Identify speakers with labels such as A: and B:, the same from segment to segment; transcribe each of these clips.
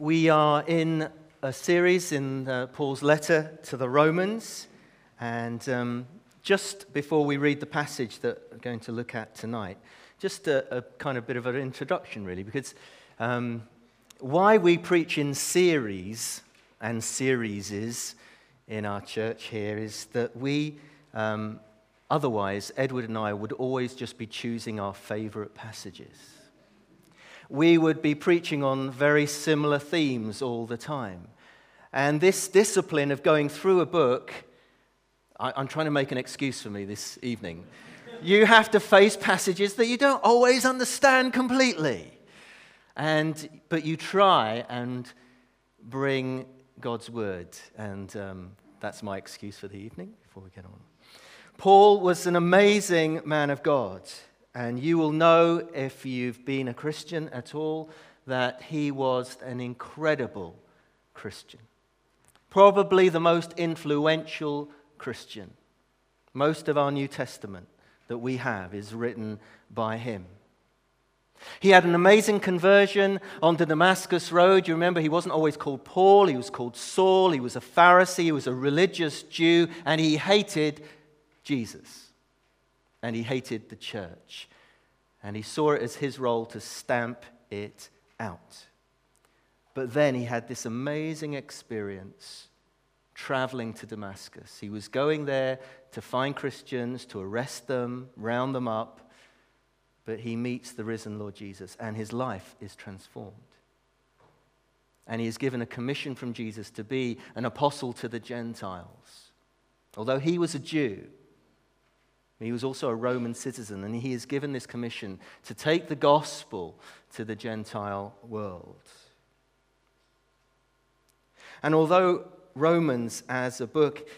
A: We are in a series in uh, Paul's letter to the Romans, and um, just before we read the passage that we're going to look at tonight, just a, a kind of bit of an introduction, really, because um, why we preach in series and series in our church here is that we, um, otherwise, Edward and I would always just be choosing our favorite passages we would be preaching on very similar themes all the time. And this discipline of going through a book, I, am trying to make an excuse for me this evening. You have to face passages that you don't always understand completely. And, but you try and bring God's word. And um, that's my excuse for the evening before we get on. Paul was an amazing man of God. And you will know, if you've been a Christian at all, that he was an incredible Christian. Probably the most influential Christian. Most of our New Testament that we have is written by him. He had an amazing conversion on the Damascus Road. You remember, he wasn't always called Paul, he was called Saul. He was a Pharisee, he was a religious Jew, and he hated Jesus and he hated the church. And he saw it as his role to stamp it out. But then he had this amazing experience traveling to Damascus. He was going there to find Christians, to arrest them, round them up. But he meets the risen Lord Jesus, and his life is transformed. And he is given a commission from Jesus to be an apostle to the Gentiles. Although he was a Jew, he was also a Roman citizen, and he is given this commission to take the gospel to the Gentile world. And although Romans, as a book,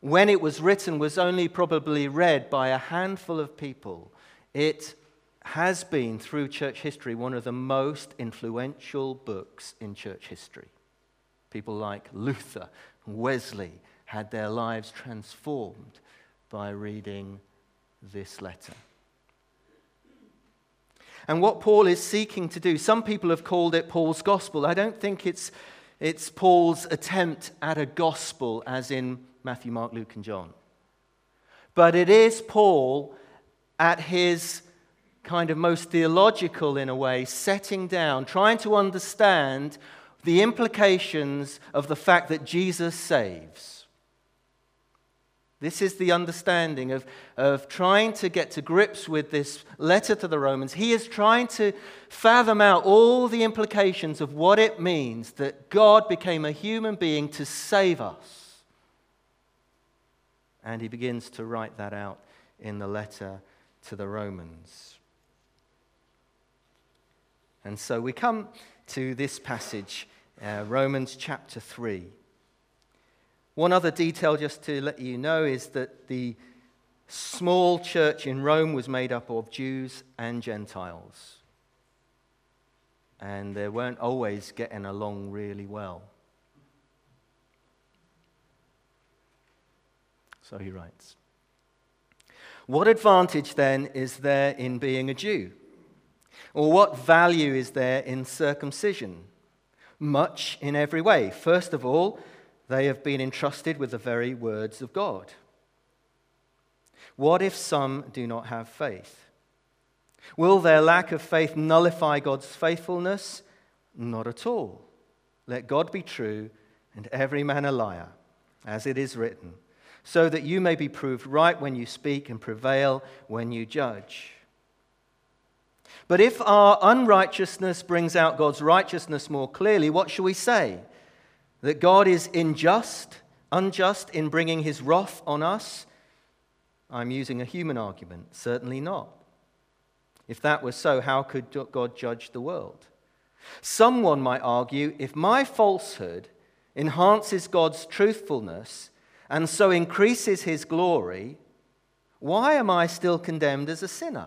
A: when it was written, was only probably read by a handful of people, it has been, through church history, one of the most influential books in church history. People like Luther and Wesley had their lives transformed by reading this letter. And what Paul is seeking to do, some people have called it Paul's gospel. I don't think it's, it's Paul's attempt at a gospel, as in Matthew, Mark, Luke, and John. But it is Paul at his kind of most theological, in a way, setting down, trying to understand the implications of the fact that Jesus saves. This is the understanding of, of trying to get to grips with this letter to the Romans. He is trying to fathom out all the implications of what it means that God became a human being to save us. And he begins to write that out in the letter to the Romans. And so we come to this passage, uh, Romans chapter 3. One other detail, just to let you know, is that the small church in Rome was made up of Jews and Gentiles. And they weren't always getting along really well. So he writes What advantage then is there in being a Jew? Or what value is there in circumcision? Much in every way. First of all, they have been entrusted with the very words of God. What if some do not have faith? Will their lack of faith nullify God's faithfulness? Not at all. Let God be true and every man a liar, as it is written, so that you may be proved right when you speak and prevail when you judge. But if our unrighteousness brings out God's righteousness more clearly, what shall we say? That God is unjust, unjust in bringing his wrath on us? I'm using a human argument. Certainly not. If that were so, how could God judge the world? Someone might argue if my falsehood enhances God's truthfulness and so increases his glory, why am I still condemned as a sinner?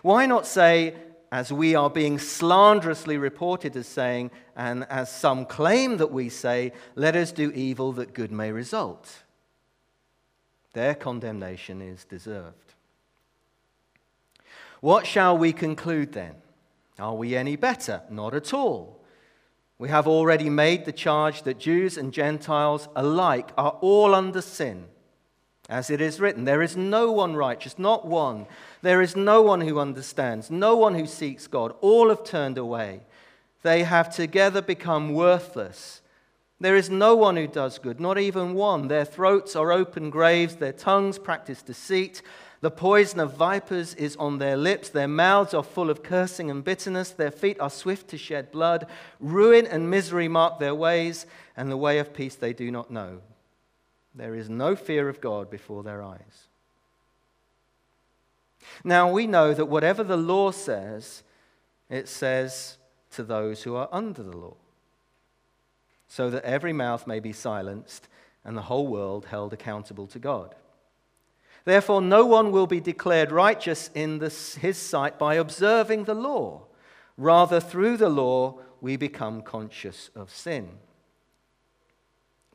A: Why not say, as we are being slanderously reported as saying, and as some claim that we say, let us do evil that good may result. Their condemnation is deserved. What shall we conclude then? Are we any better? Not at all. We have already made the charge that Jews and Gentiles alike are all under sin. As it is written, there is no one righteous, not one. There is no one who understands, no one who seeks God. All have turned away. They have together become worthless. There is no one who does good, not even one. Their throats are open graves, their tongues practice deceit. The poison of vipers is on their lips. Their mouths are full of cursing and bitterness. Their feet are swift to shed blood. Ruin and misery mark their ways, and the way of peace they do not know. There is no fear of God before their eyes. Now we know that whatever the law says, it says to those who are under the law, so that every mouth may be silenced and the whole world held accountable to God. Therefore, no one will be declared righteous in his sight by observing the law. Rather, through the law, we become conscious of sin.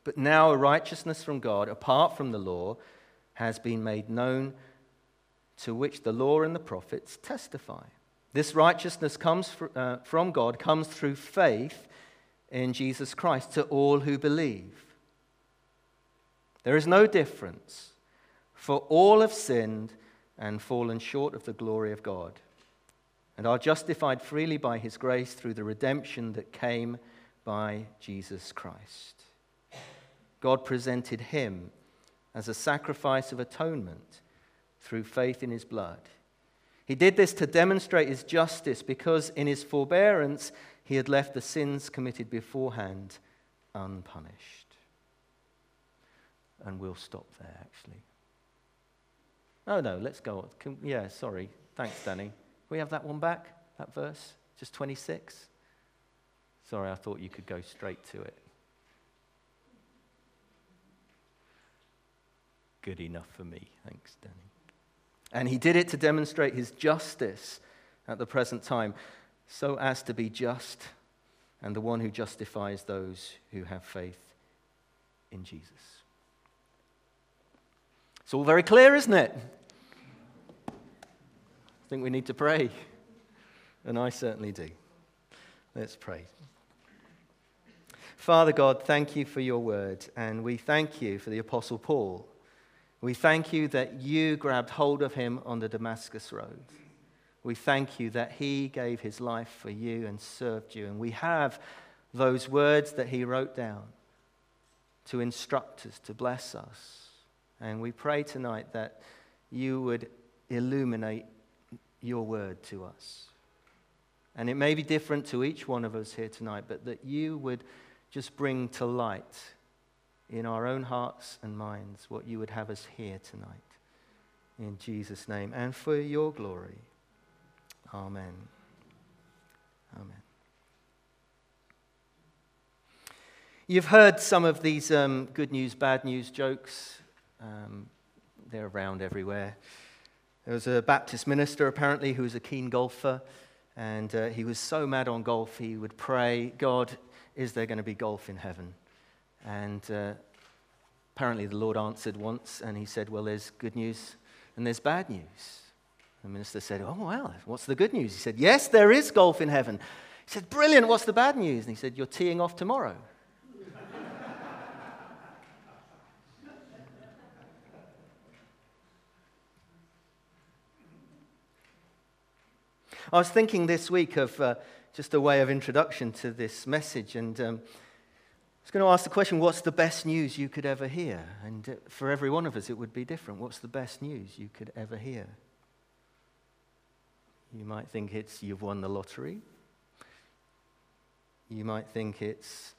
A: But now, a righteousness from God, apart from the law, has been made known, to which the law and the prophets testify. This righteousness comes uh, from God, comes through faith in Jesus Christ to all who believe. There is no difference. For all have sinned and fallen short of the glory of God, and are justified freely by his grace through the redemption that came by Jesus Christ. God presented him as a sacrifice of atonement through faith in his blood. He did this to demonstrate his justice because in his forbearance he had left the sins committed beforehand unpunished. And we'll stop there, actually. Oh, no, let's go. Can, yeah, sorry. Thanks, Danny. Can we have that one back, that verse? Just 26? Sorry, I thought you could go straight to it. Good enough for me. Thanks, Danny. And he did it to demonstrate his justice at the present time, so as to be just and the one who justifies those who have faith in Jesus. It's all very clear, isn't it? I think we need to pray. And I certainly do. Let's pray. Father God, thank you for your word, and we thank you for the Apostle Paul. We thank you that you grabbed hold of him on the Damascus Road. We thank you that he gave his life for you and served you. And we have those words that he wrote down to instruct us, to bless us. And we pray tonight that you would illuminate your word to us. And it may be different to each one of us here tonight, but that you would just bring to light in our own hearts and minds what you would have us hear tonight. In Jesus' name and for your glory. Amen. Amen. You've heard some of these um, good news, bad news jokes. Um, they're around everywhere. There was a Baptist minister, apparently, who was a keen golfer, and uh, he was so mad on golf, he would pray, God, is there going to be golf in heaven? And uh, apparently, the Lord answered once, and he said, Well, there's good news and there's bad news. The minister said, Oh, well, what's the good news? He said, Yes, there is golf in heaven. He said, Brilliant, what's the bad news? And he said, You're teeing off tomorrow. I was thinking this week of uh, just a way of introduction to this message, and um, was going to ask the question what's the best news you could ever hear? And uh, for every one of us, it would be different. What's the best news you could ever hear? You might think it's you've won the lottery. You might think it's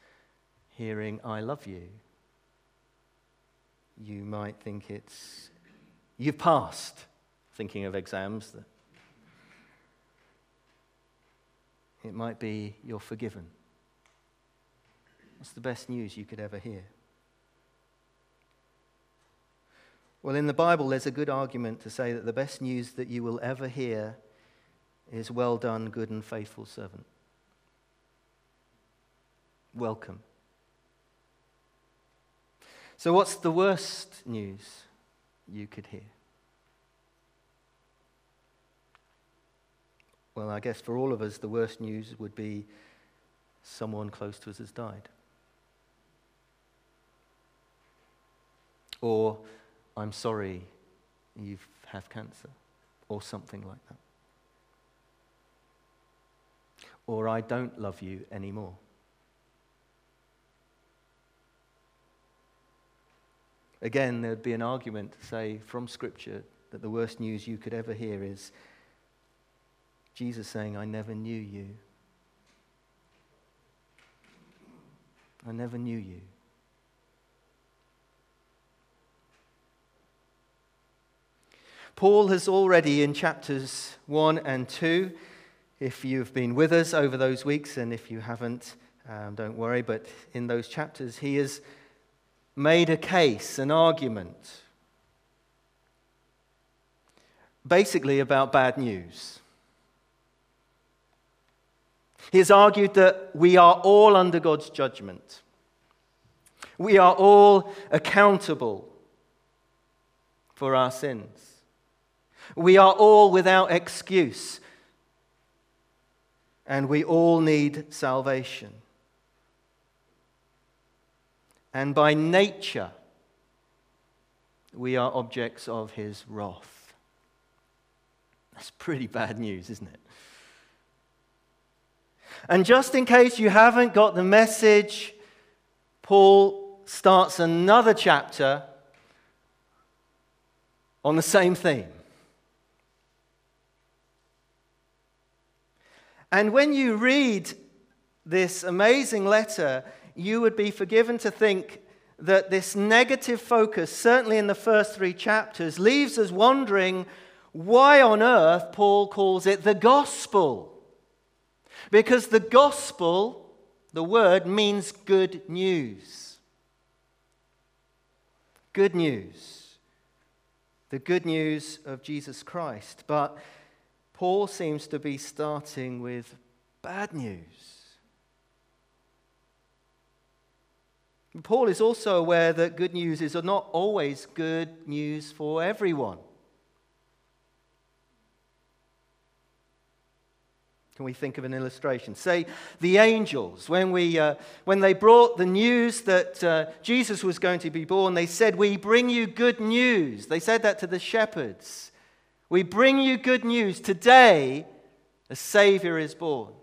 A: hearing, I love you. You might think it's you've passed, thinking of exams It might be you're forgiven. What's the best news you could ever hear? Well, in the Bible, there's a good argument to say that the best news that you will ever hear is well done, good and faithful servant. Welcome. So, what's the worst news you could hear? Well, I guess for all of us, the worst news would be someone close to us has died. Or, I'm sorry you have cancer, or something like that. Or, I don't love you anymore. Again, there'd be an argument to say from Scripture that the worst news you could ever hear is Jesus saying, I never knew you. I never knew you. Paul has already in chapters 1 and 2, if you've been with us over those weeks, and if you haven't, um, don't worry, but in those chapters, he has made a case, an argument, basically about bad news. He has argued that we are all under God's judgment. We are all accountable for our sins. We are all without excuse. And we all need salvation. And by nature, we are objects of his wrath. That's pretty bad news, isn't it? And just in case you haven't got the message, Paul starts another chapter on the same theme. And when you read this amazing letter, you would be forgiven to think that this negative focus, certainly in the first three chapters, leaves us wondering why on earth Paul calls it the gospel. Because the gospel, the word, means good news. Good news. The good news of Jesus Christ. But Paul seems to be starting with bad news. Paul is also aware that good news is not always good news for everyone. Can we think of an illustration? Say the angels, when, we, uh, when they brought the news that uh, Jesus was going to be born, they said, We bring you good news. They said that to the shepherds. We bring you good news. Today, a Savior is born.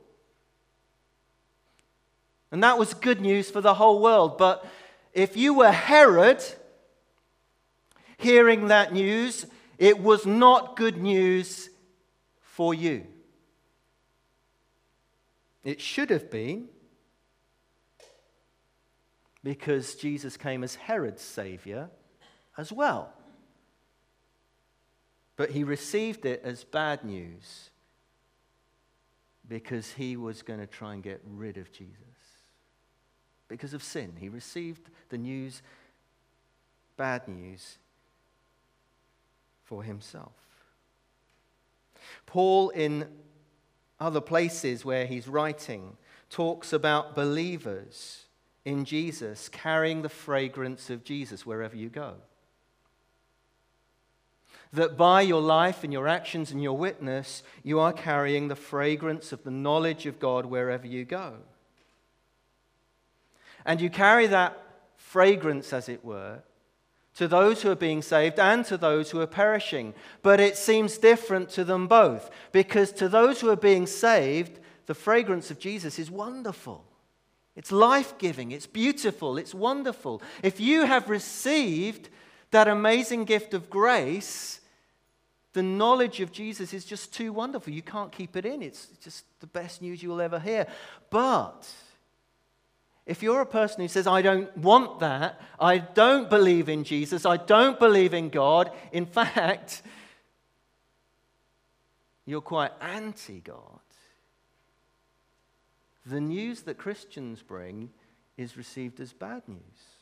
A: And that was good news for the whole world. But if you were Herod, hearing that news, it was not good news for you. It should have been because Jesus came as Herod's Savior as well. But he received it as bad news because he was going to try and get rid of Jesus. Because of sin. He received the news, bad news, for himself. Paul, in other places where he's writing talks about believers in Jesus carrying the fragrance of Jesus wherever you go. That by your life and your actions and your witness, you are carrying the fragrance of the knowledge of God wherever you go. And you carry that fragrance, as it were, to those who are being saved and to those who are perishing. But it seems different to them both because to those who are being saved, the fragrance of Jesus is wonderful. It's life giving, it's beautiful, it's wonderful. If you have received that amazing gift of grace, the knowledge of Jesus is just too wonderful. You can't keep it in. It's just the best news you will ever hear. But if you're a person who says, I don't want that, I don't believe in Jesus, I don't believe in God, in fact, you're quite anti God, the news that Christians bring is received as bad news.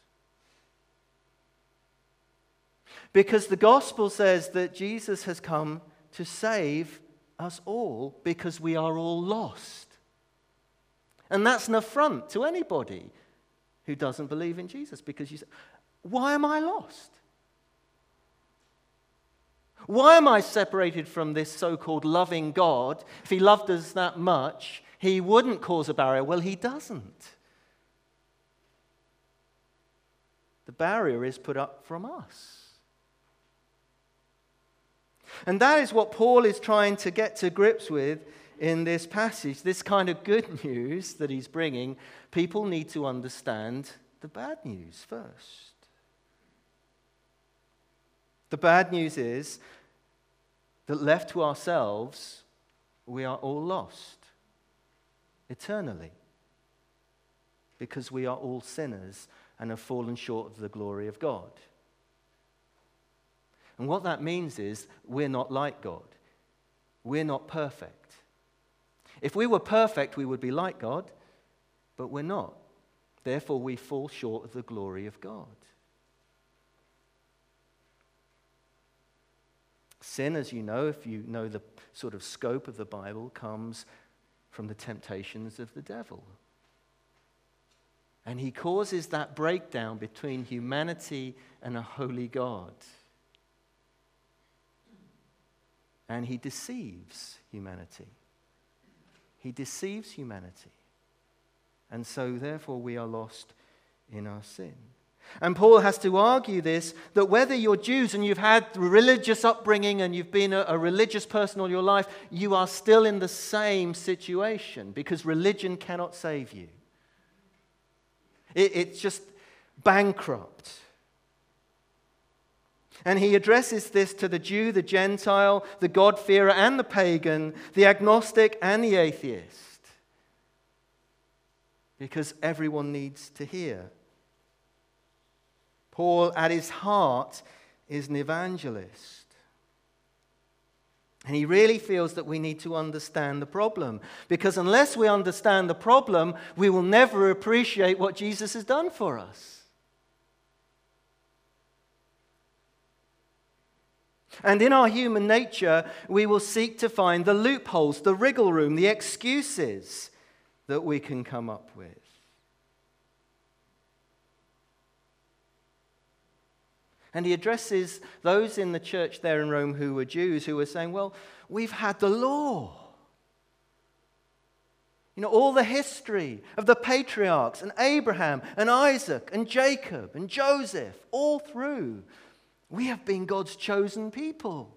A: Because the gospel says that Jesus has come to save us all because we are all lost. And that's an affront to anybody who doesn't believe in Jesus because you say, Why am I lost? Why am I separated from this so called loving God? If He loved us that much, He wouldn't cause a barrier. Well, he doesn't. The barrier is put up from us. And that is what Paul is trying to get to grips with in this passage. This kind of good news that he's bringing, people need to understand the bad news first. The bad news is that left to ourselves, we are all lost eternally because we are all sinners and have fallen short of the glory of God. And what that means is we're not like God. We're not perfect. If we were perfect, we would be like God, but we're not. Therefore, we fall short of the glory of God. Sin, as you know, if you know the sort of scope of the Bible, comes from the temptations of the devil. And he causes that breakdown between humanity and a holy God. And he deceives humanity. He deceives humanity. And so, therefore, we are lost in our sin. And Paul has to argue this that whether you're Jews and you've had religious upbringing and you've been a, a, religious person all your life, you are still in the same situation because religion cannot save you. It, it's just bankrupt. And he addresses this to the Jew, the Gentile, the God-fearer, and the pagan, the agnostic, and the atheist. Because everyone needs to hear. Paul, at his heart, is an evangelist. And he really feels that we need to understand the problem. Because unless we understand the problem, we will never appreciate what Jesus has done for us. And in our human nature, we will seek to find the loopholes, the wriggle room, the excuses that we can come up with. And he addresses those in the church there in Rome who were Jews who were saying, Well, we've had the law. You know, all the history of the patriarchs and Abraham and Isaac and Jacob and Joseph, all through. We have been God's chosen people.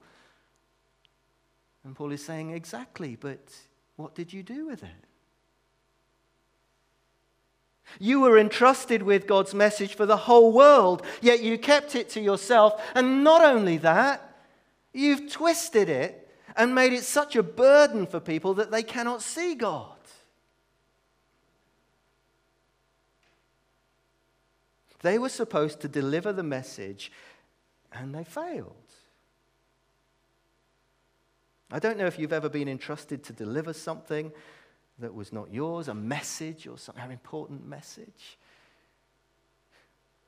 A: And Paul is saying, Exactly, but what did you do with it? You were entrusted with God's message for the whole world, yet you kept it to yourself. And not only that, you've twisted it and made it such a burden for people that they cannot see God. They were supposed to deliver the message, and they failed. I don't know if you've ever been entrusted to deliver something that was not yours, a message or some important message.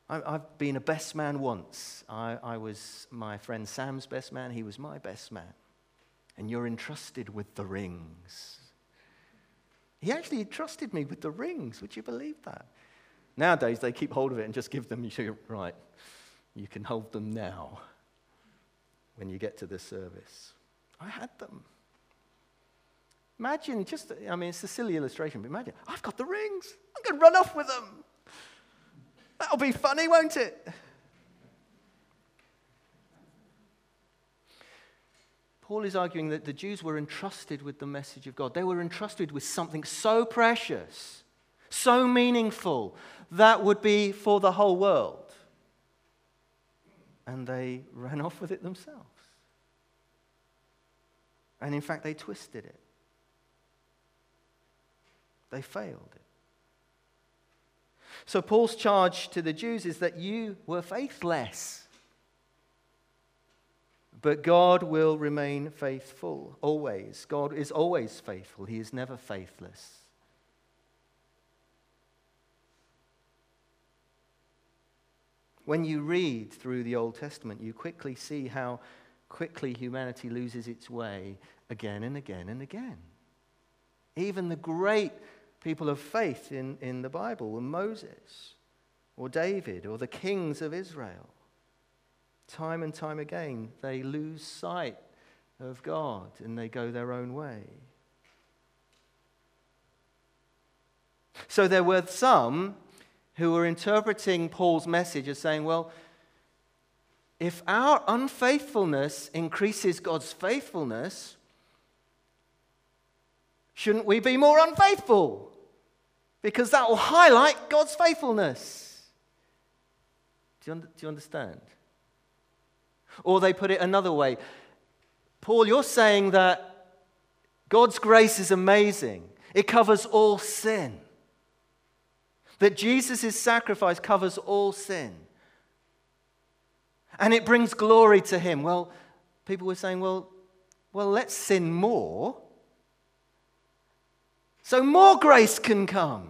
A: I, have been a best man once. I, I was my friend Sam's best man, he was my best man. And you're entrusted with the rings. He actually entrusted me with the rings. Would you believe that? Nowadays, they keep hold of it and just give them, you right, you can hold them now when you get to the service. I had them. Imagine just, I mean, it's a silly illustration, but imagine, I've got the rings. I'm going to run off with them. That'll be funny, won't it? Paul is arguing that the Jews were entrusted with the message of God. They were entrusted with something so precious, so meaningful, that would be for the whole world. And they ran off with it themselves. And in fact, they twisted it. They failed it. So, Paul's charge to the Jews is that you were faithless. But God will remain faithful always. God is always faithful, He is never faithless. When you read through the Old Testament, you quickly see how quickly humanity loses its way again and again and again. Even the great people of faith in, in the Bible were Moses or David or the kings of Israel. Time and time again, they lose sight of God and they go their own way. So there were some who were interpreting Paul's message as saying, well, if our unfaithfulness increases God's faithfulness, shouldn't we be more unfaithful? Because that will highlight God's faithfulness. Do you, do you understand? Or they put it another way Paul, you're saying that God's grace is amazing, it covers all sin. That Jesus' sacrifice covers all sin. And it brings glory to him. Well, people were saying, well, well, let's sin more so more grace can come.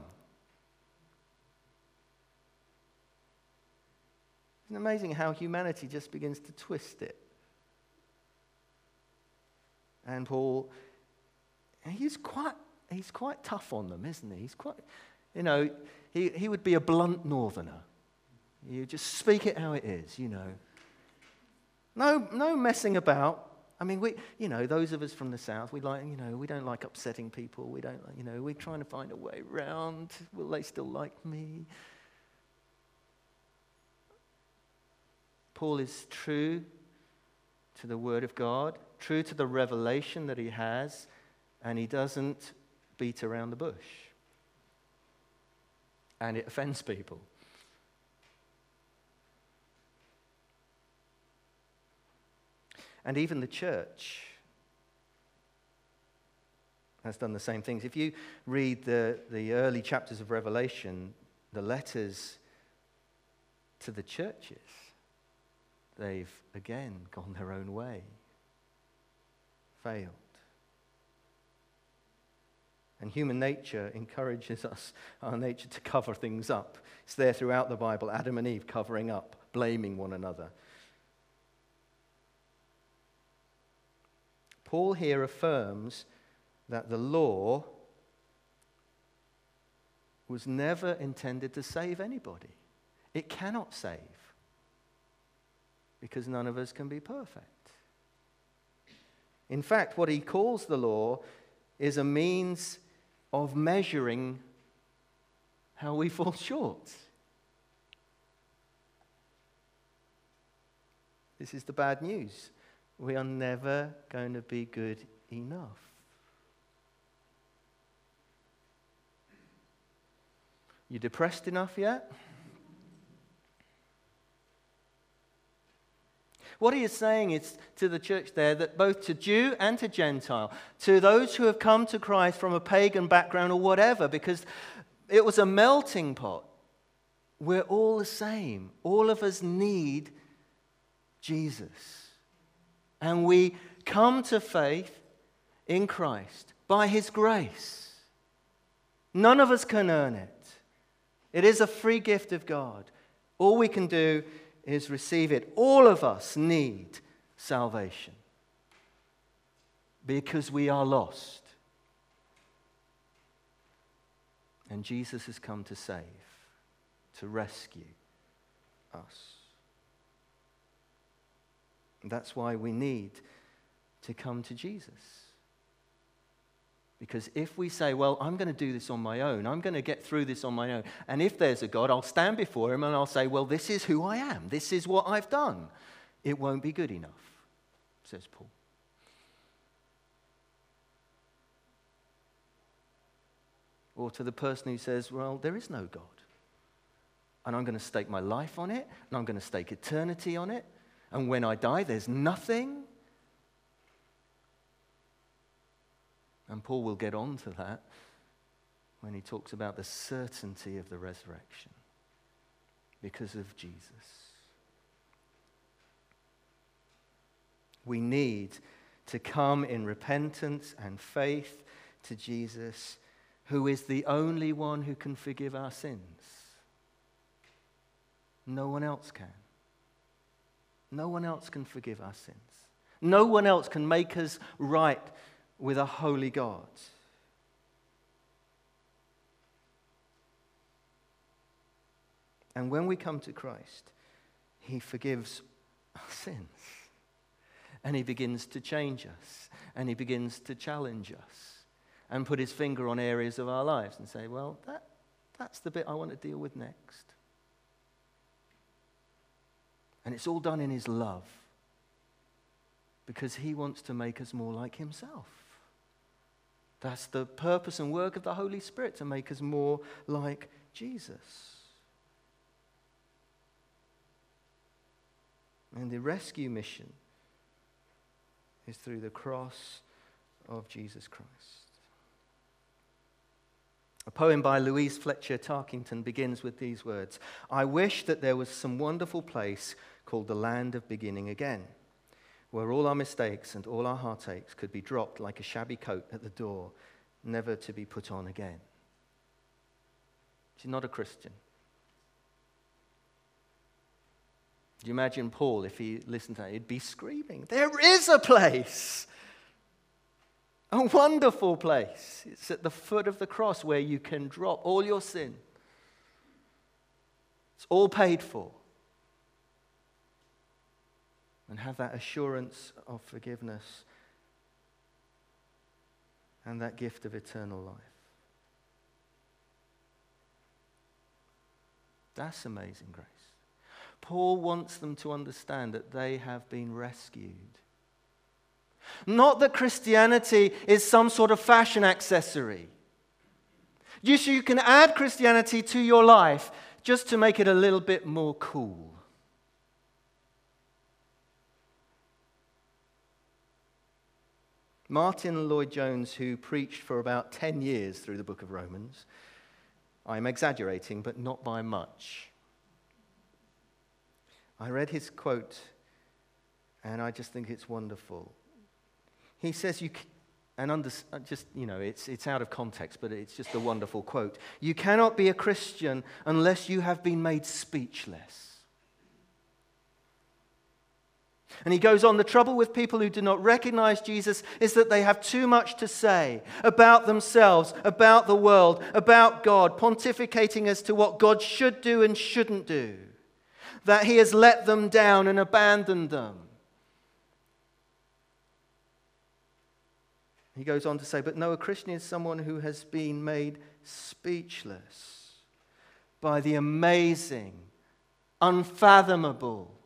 A: Isn't it amazing how humanity just begins to twist it? And Paul, he's quite, he's quite tough on them, isn't he? He's quite, you know, he, he would be a blunt northerner. You just speak it how it is, you know. No, no messing about. I mean, we, you know, those of us from the south, we like, you know, we don't like upsetting people. We don't, you know, we're trying to find a way around. Will they still like me? Paul is true to the Word of God, true to the revelation that he has, and he doesn't beat around the bush. And it offends people. And even the church has done the same things. If you read the, the early chapters of Revelation, the letters to the churches, they've again gone their own way, failed. And human nature encourages us, our nature, to cover things up. It's there throughout the Bible Adam and Eve covering up, blaming one another. Paul here affirms that the law was never intended to save anybody. It cannot save because none of us can be perfect. In fact, what he calls the law is a means of measuring how we fall short. This is the bad news we are never going to be good enough. You depressed enough yet? What he is saying is to the church there that both to Jew and to Gentile, to those who have come to Christ from a pagan background or whatever, because it was a melting pot, we're all the same. All of us need Jesus. And we come to faith in Christ by His grace. None of us can earn it, it is a free gift of God. All we can do is receive it. All of us need salvation because we are lost. And Jesus has come to save, to rescue us. That's why we need to come to Jesus. Because if we say, well, I'm going to do this on my own, I'm going to get through this on my own, and if there's a God, I'll stand before him and I'll say, well, this is who I am, this is what I've done, it won't be good enough, says Paul. Or to the person who says, well, there is no God, and I'm going to stake my life on it, and I'm going to stake eternity on it, and when I die, there's nothing. And Paul will get on to that when he talks about the certainty of the resurrection because of Jesus. We need to come in repentance and faith to Jesus, who is the only one who can forgive our sins. No one else can. No one else can forgive our sins. No one else can make us right with a holy God. And when we come to Christ, He forgives our sins. And He begins to change us. And He begins to challenge us. And put His finger on areas of our lives and say, well, that, That's the bit I want to deal with next. And it's all done in His love because He wants to make us more like Himself. That's the purpose and work of the Holy Spirit to make us more like Jesus. And the rescue mission is through the cross of Jesus Christ. A poem by Louise Fletcher Tarkington begins with these words I wish that there was some wonderful place called the land of beginning again, where all our mistakes and all our heartaches could be dropped like a shabby coat at the door, never to be put on again. She's not a Christian. Do you imagine Paul, if he listened to that, he'd be screaming, There is a place! A wonderful place. It's at the foot of the cross where you can drop all your sin. It's all paid for. And have that assurance of forgiveness and that gift of eternal life. That's amazing grace. Paul wants them to understand that they have been rescued. Not that Christianity is some sort of fashion accessory. Just you can add Christianity to your life just to make it a little bit more cool. Martyn Lloyd-Jones, who preached for about 10 years through the book of Romans, I'm exaggerating, but not by much. I read his quote and I just think it's wonderful. He says, you, and under, uh, just, you know, it's, it's out of context, but it's just a wonderful quote. You cannot be a Christian unless you have been made speechless. And he goes on the trouble with people who do not recognize Jesus is that they have too much to say about themselves, about the world, about God, pontificating as to what God should do and shouldn't do that he has let them down and abandoned them. He goes on to say, But no, a Christian is someone who has been made speechless by the amazing, unfathomable,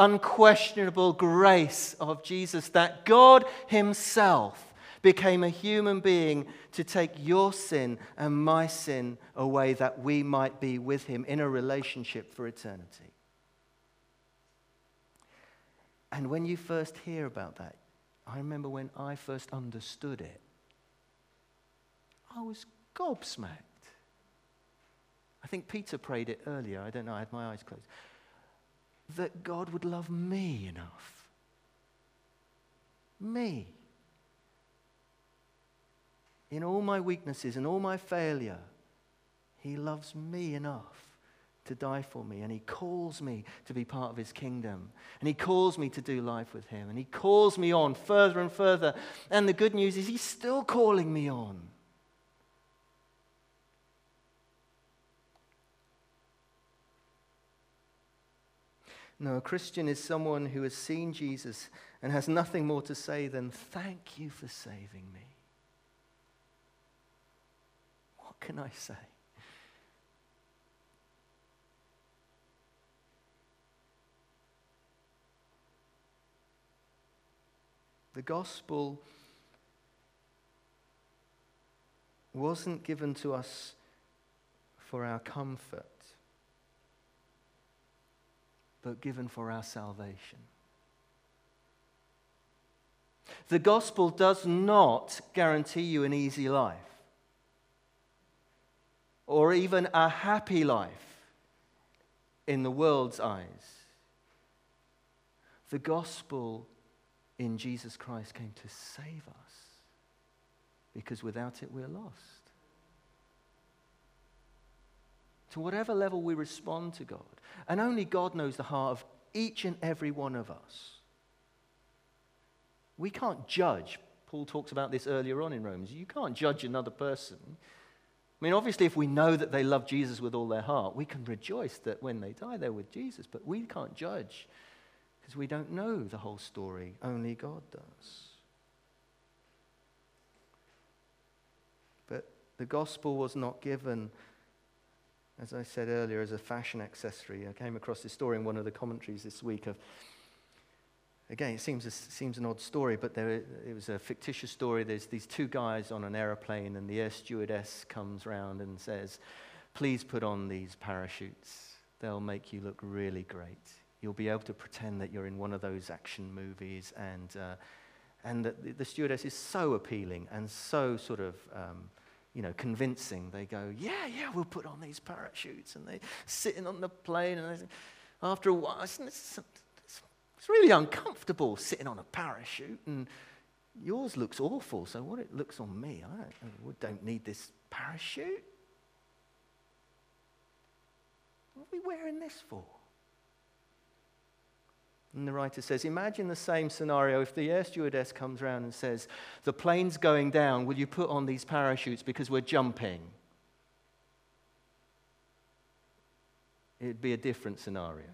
A: unquestionable grace of Jesus that God Himself became a human being to take your sin and my sin away that we might be with Him in a relationship for eternity. And when you first hear about that, I remember when I first understood it, I was gobsmacked. I think Peter prayed it earlier. I don't know, I had my eyes closed. That God would love me enough. Me. In all my weaknesses and all my failure, He loves me enough to die for me, and He calls me to be part of His kingdom, and He calls me to do life with Him, and He calls me on further and further. And the good news is, He's still calling me on. No, a Christian is someone who has seen Jesus and has nothing more to say than, Thank you for saving me. What can I say? The gospel wasn't given to us for our comfort, but given for our salvation. The gospel does not guarantee you an easy life or even a happy life in the world's eyes. The gospel in Jesus Christ came to save us because without it we're lost. To whatever level we respond to God, and only God knows the heart of each and every one of us. We can't judge. Paul talks about this earlier on in Romans. You can't judge another person. I mean, obviously, if we know that they love Jesus with all their heart, we can rejoice that when they die, they're with Jesus, but we can't judge because we don't know the whole story, only God does. But the gospel was not given as I said earlier, as a fashion accessory. I came across this story in one of the commentaries this week of again, it seems, a, seems an odd story, but there, it was a fictitious story. There's these two guys on an aeroplane, and the air stewardess comes round and says, Please put on these parachutes. They'll make you look really great. You'll be able to pretend that you're in one of those action movies. And, uh, and the, the, stewardess is so appealing and so sort of. Um, you know, convincing. They go, yeah, yeah, we'll put on these parachutes. And they're sitting on the plane, and they, after a while, it's, it's, it's really uncomfortable sitting on a parachute, and yours looks awful. So what it looks on me, I don't, I don't need this parachute. What are we wearing this for? And the writer says, Imagine the same scenario if the air stewardess comes around and says, The plane's going down, will you put on these parachutes because we're jumping? It'd be a different scenario.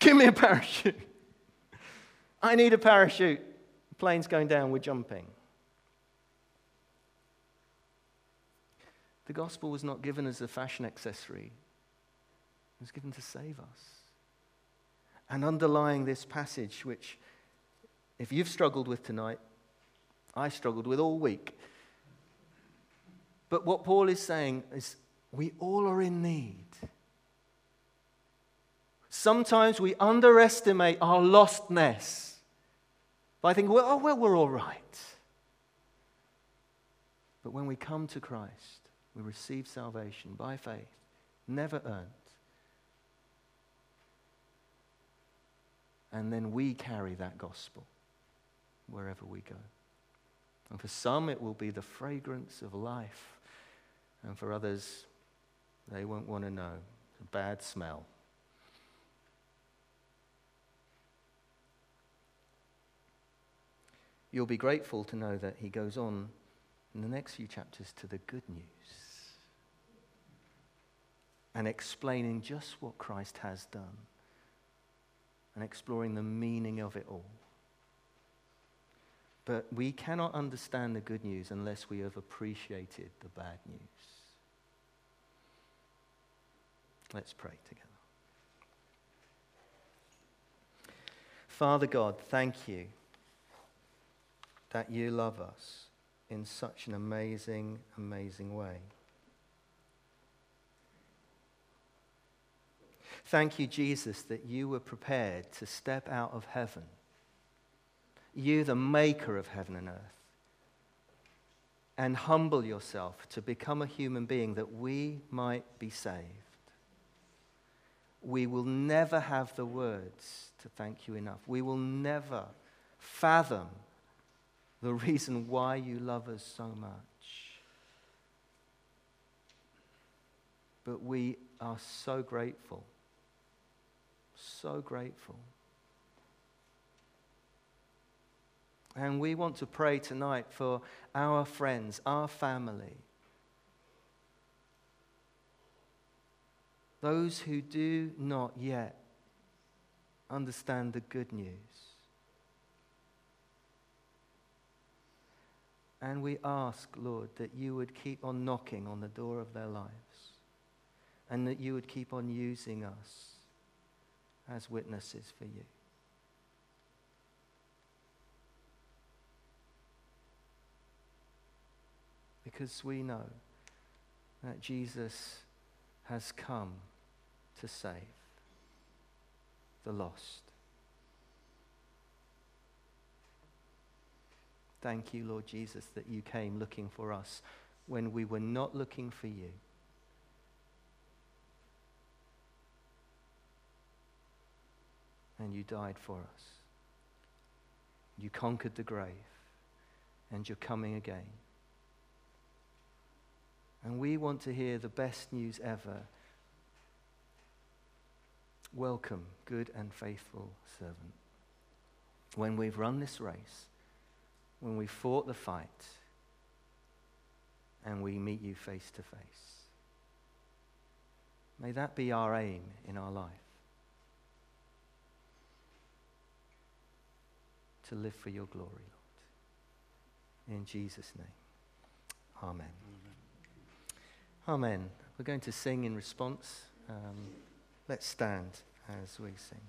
A: Give me a parachute. I need a parachute. The plane's going down, we're jumping. The gospel was not given as a fashion accessory, it was given to save us. And underlying this passage, which, if you've struggled with tonight, I struggled with all week. But what Paul is saying is we all are in need. Sometimes we underestimate our lostness by thinking, well, oh, well, we're all right. But when we come to Christ, we receive salvation by faith, never earned. And then we carry that gospel wherever we go. And for some, it will be the fragrance of life. And for others, they won't want to know. It's a bad smell. You'll be grateful to know that he goes on in the next few chapters to the good news and explaining just what Christ has done and exploring the meaning of it all. But we cannot understand the good news unless we have appreciated the bad news. Let's pray together. Father God, thank you that you love us in such an amazing, amazing way. Thank you, Jesus, that you were prepared to step out of heaven. You, the maker of heaven and earth, and humble yourself to become a human being that we might be saved. We will never have the words to thank you enough. We will never fathom the reason why you love us so much. But we are so grateful so grateful. And we want to pray tonight for our friends, our family, those who do not yet understand the good news. And we ask, Lord, that you would keep on knocking on the door of their lives and that you would keep on using us as witnesses for you. Because we know that Jesus has come to save the lost. Thank you, Lord Jesus, that you came looking for us when we were not looking for you. And you died for us. You conquered the grave, and you're coming again. And we want to hear the best news ever. Welcome, good and faithful servant. When we've run this race, when we've fought the fight, and we meet you face to face. May that be our aim in our life. To live for your glory, Lord. In Jesus' name. Amen. Amen. Amen. we're going to sing in response. Um, let's stand as we sing.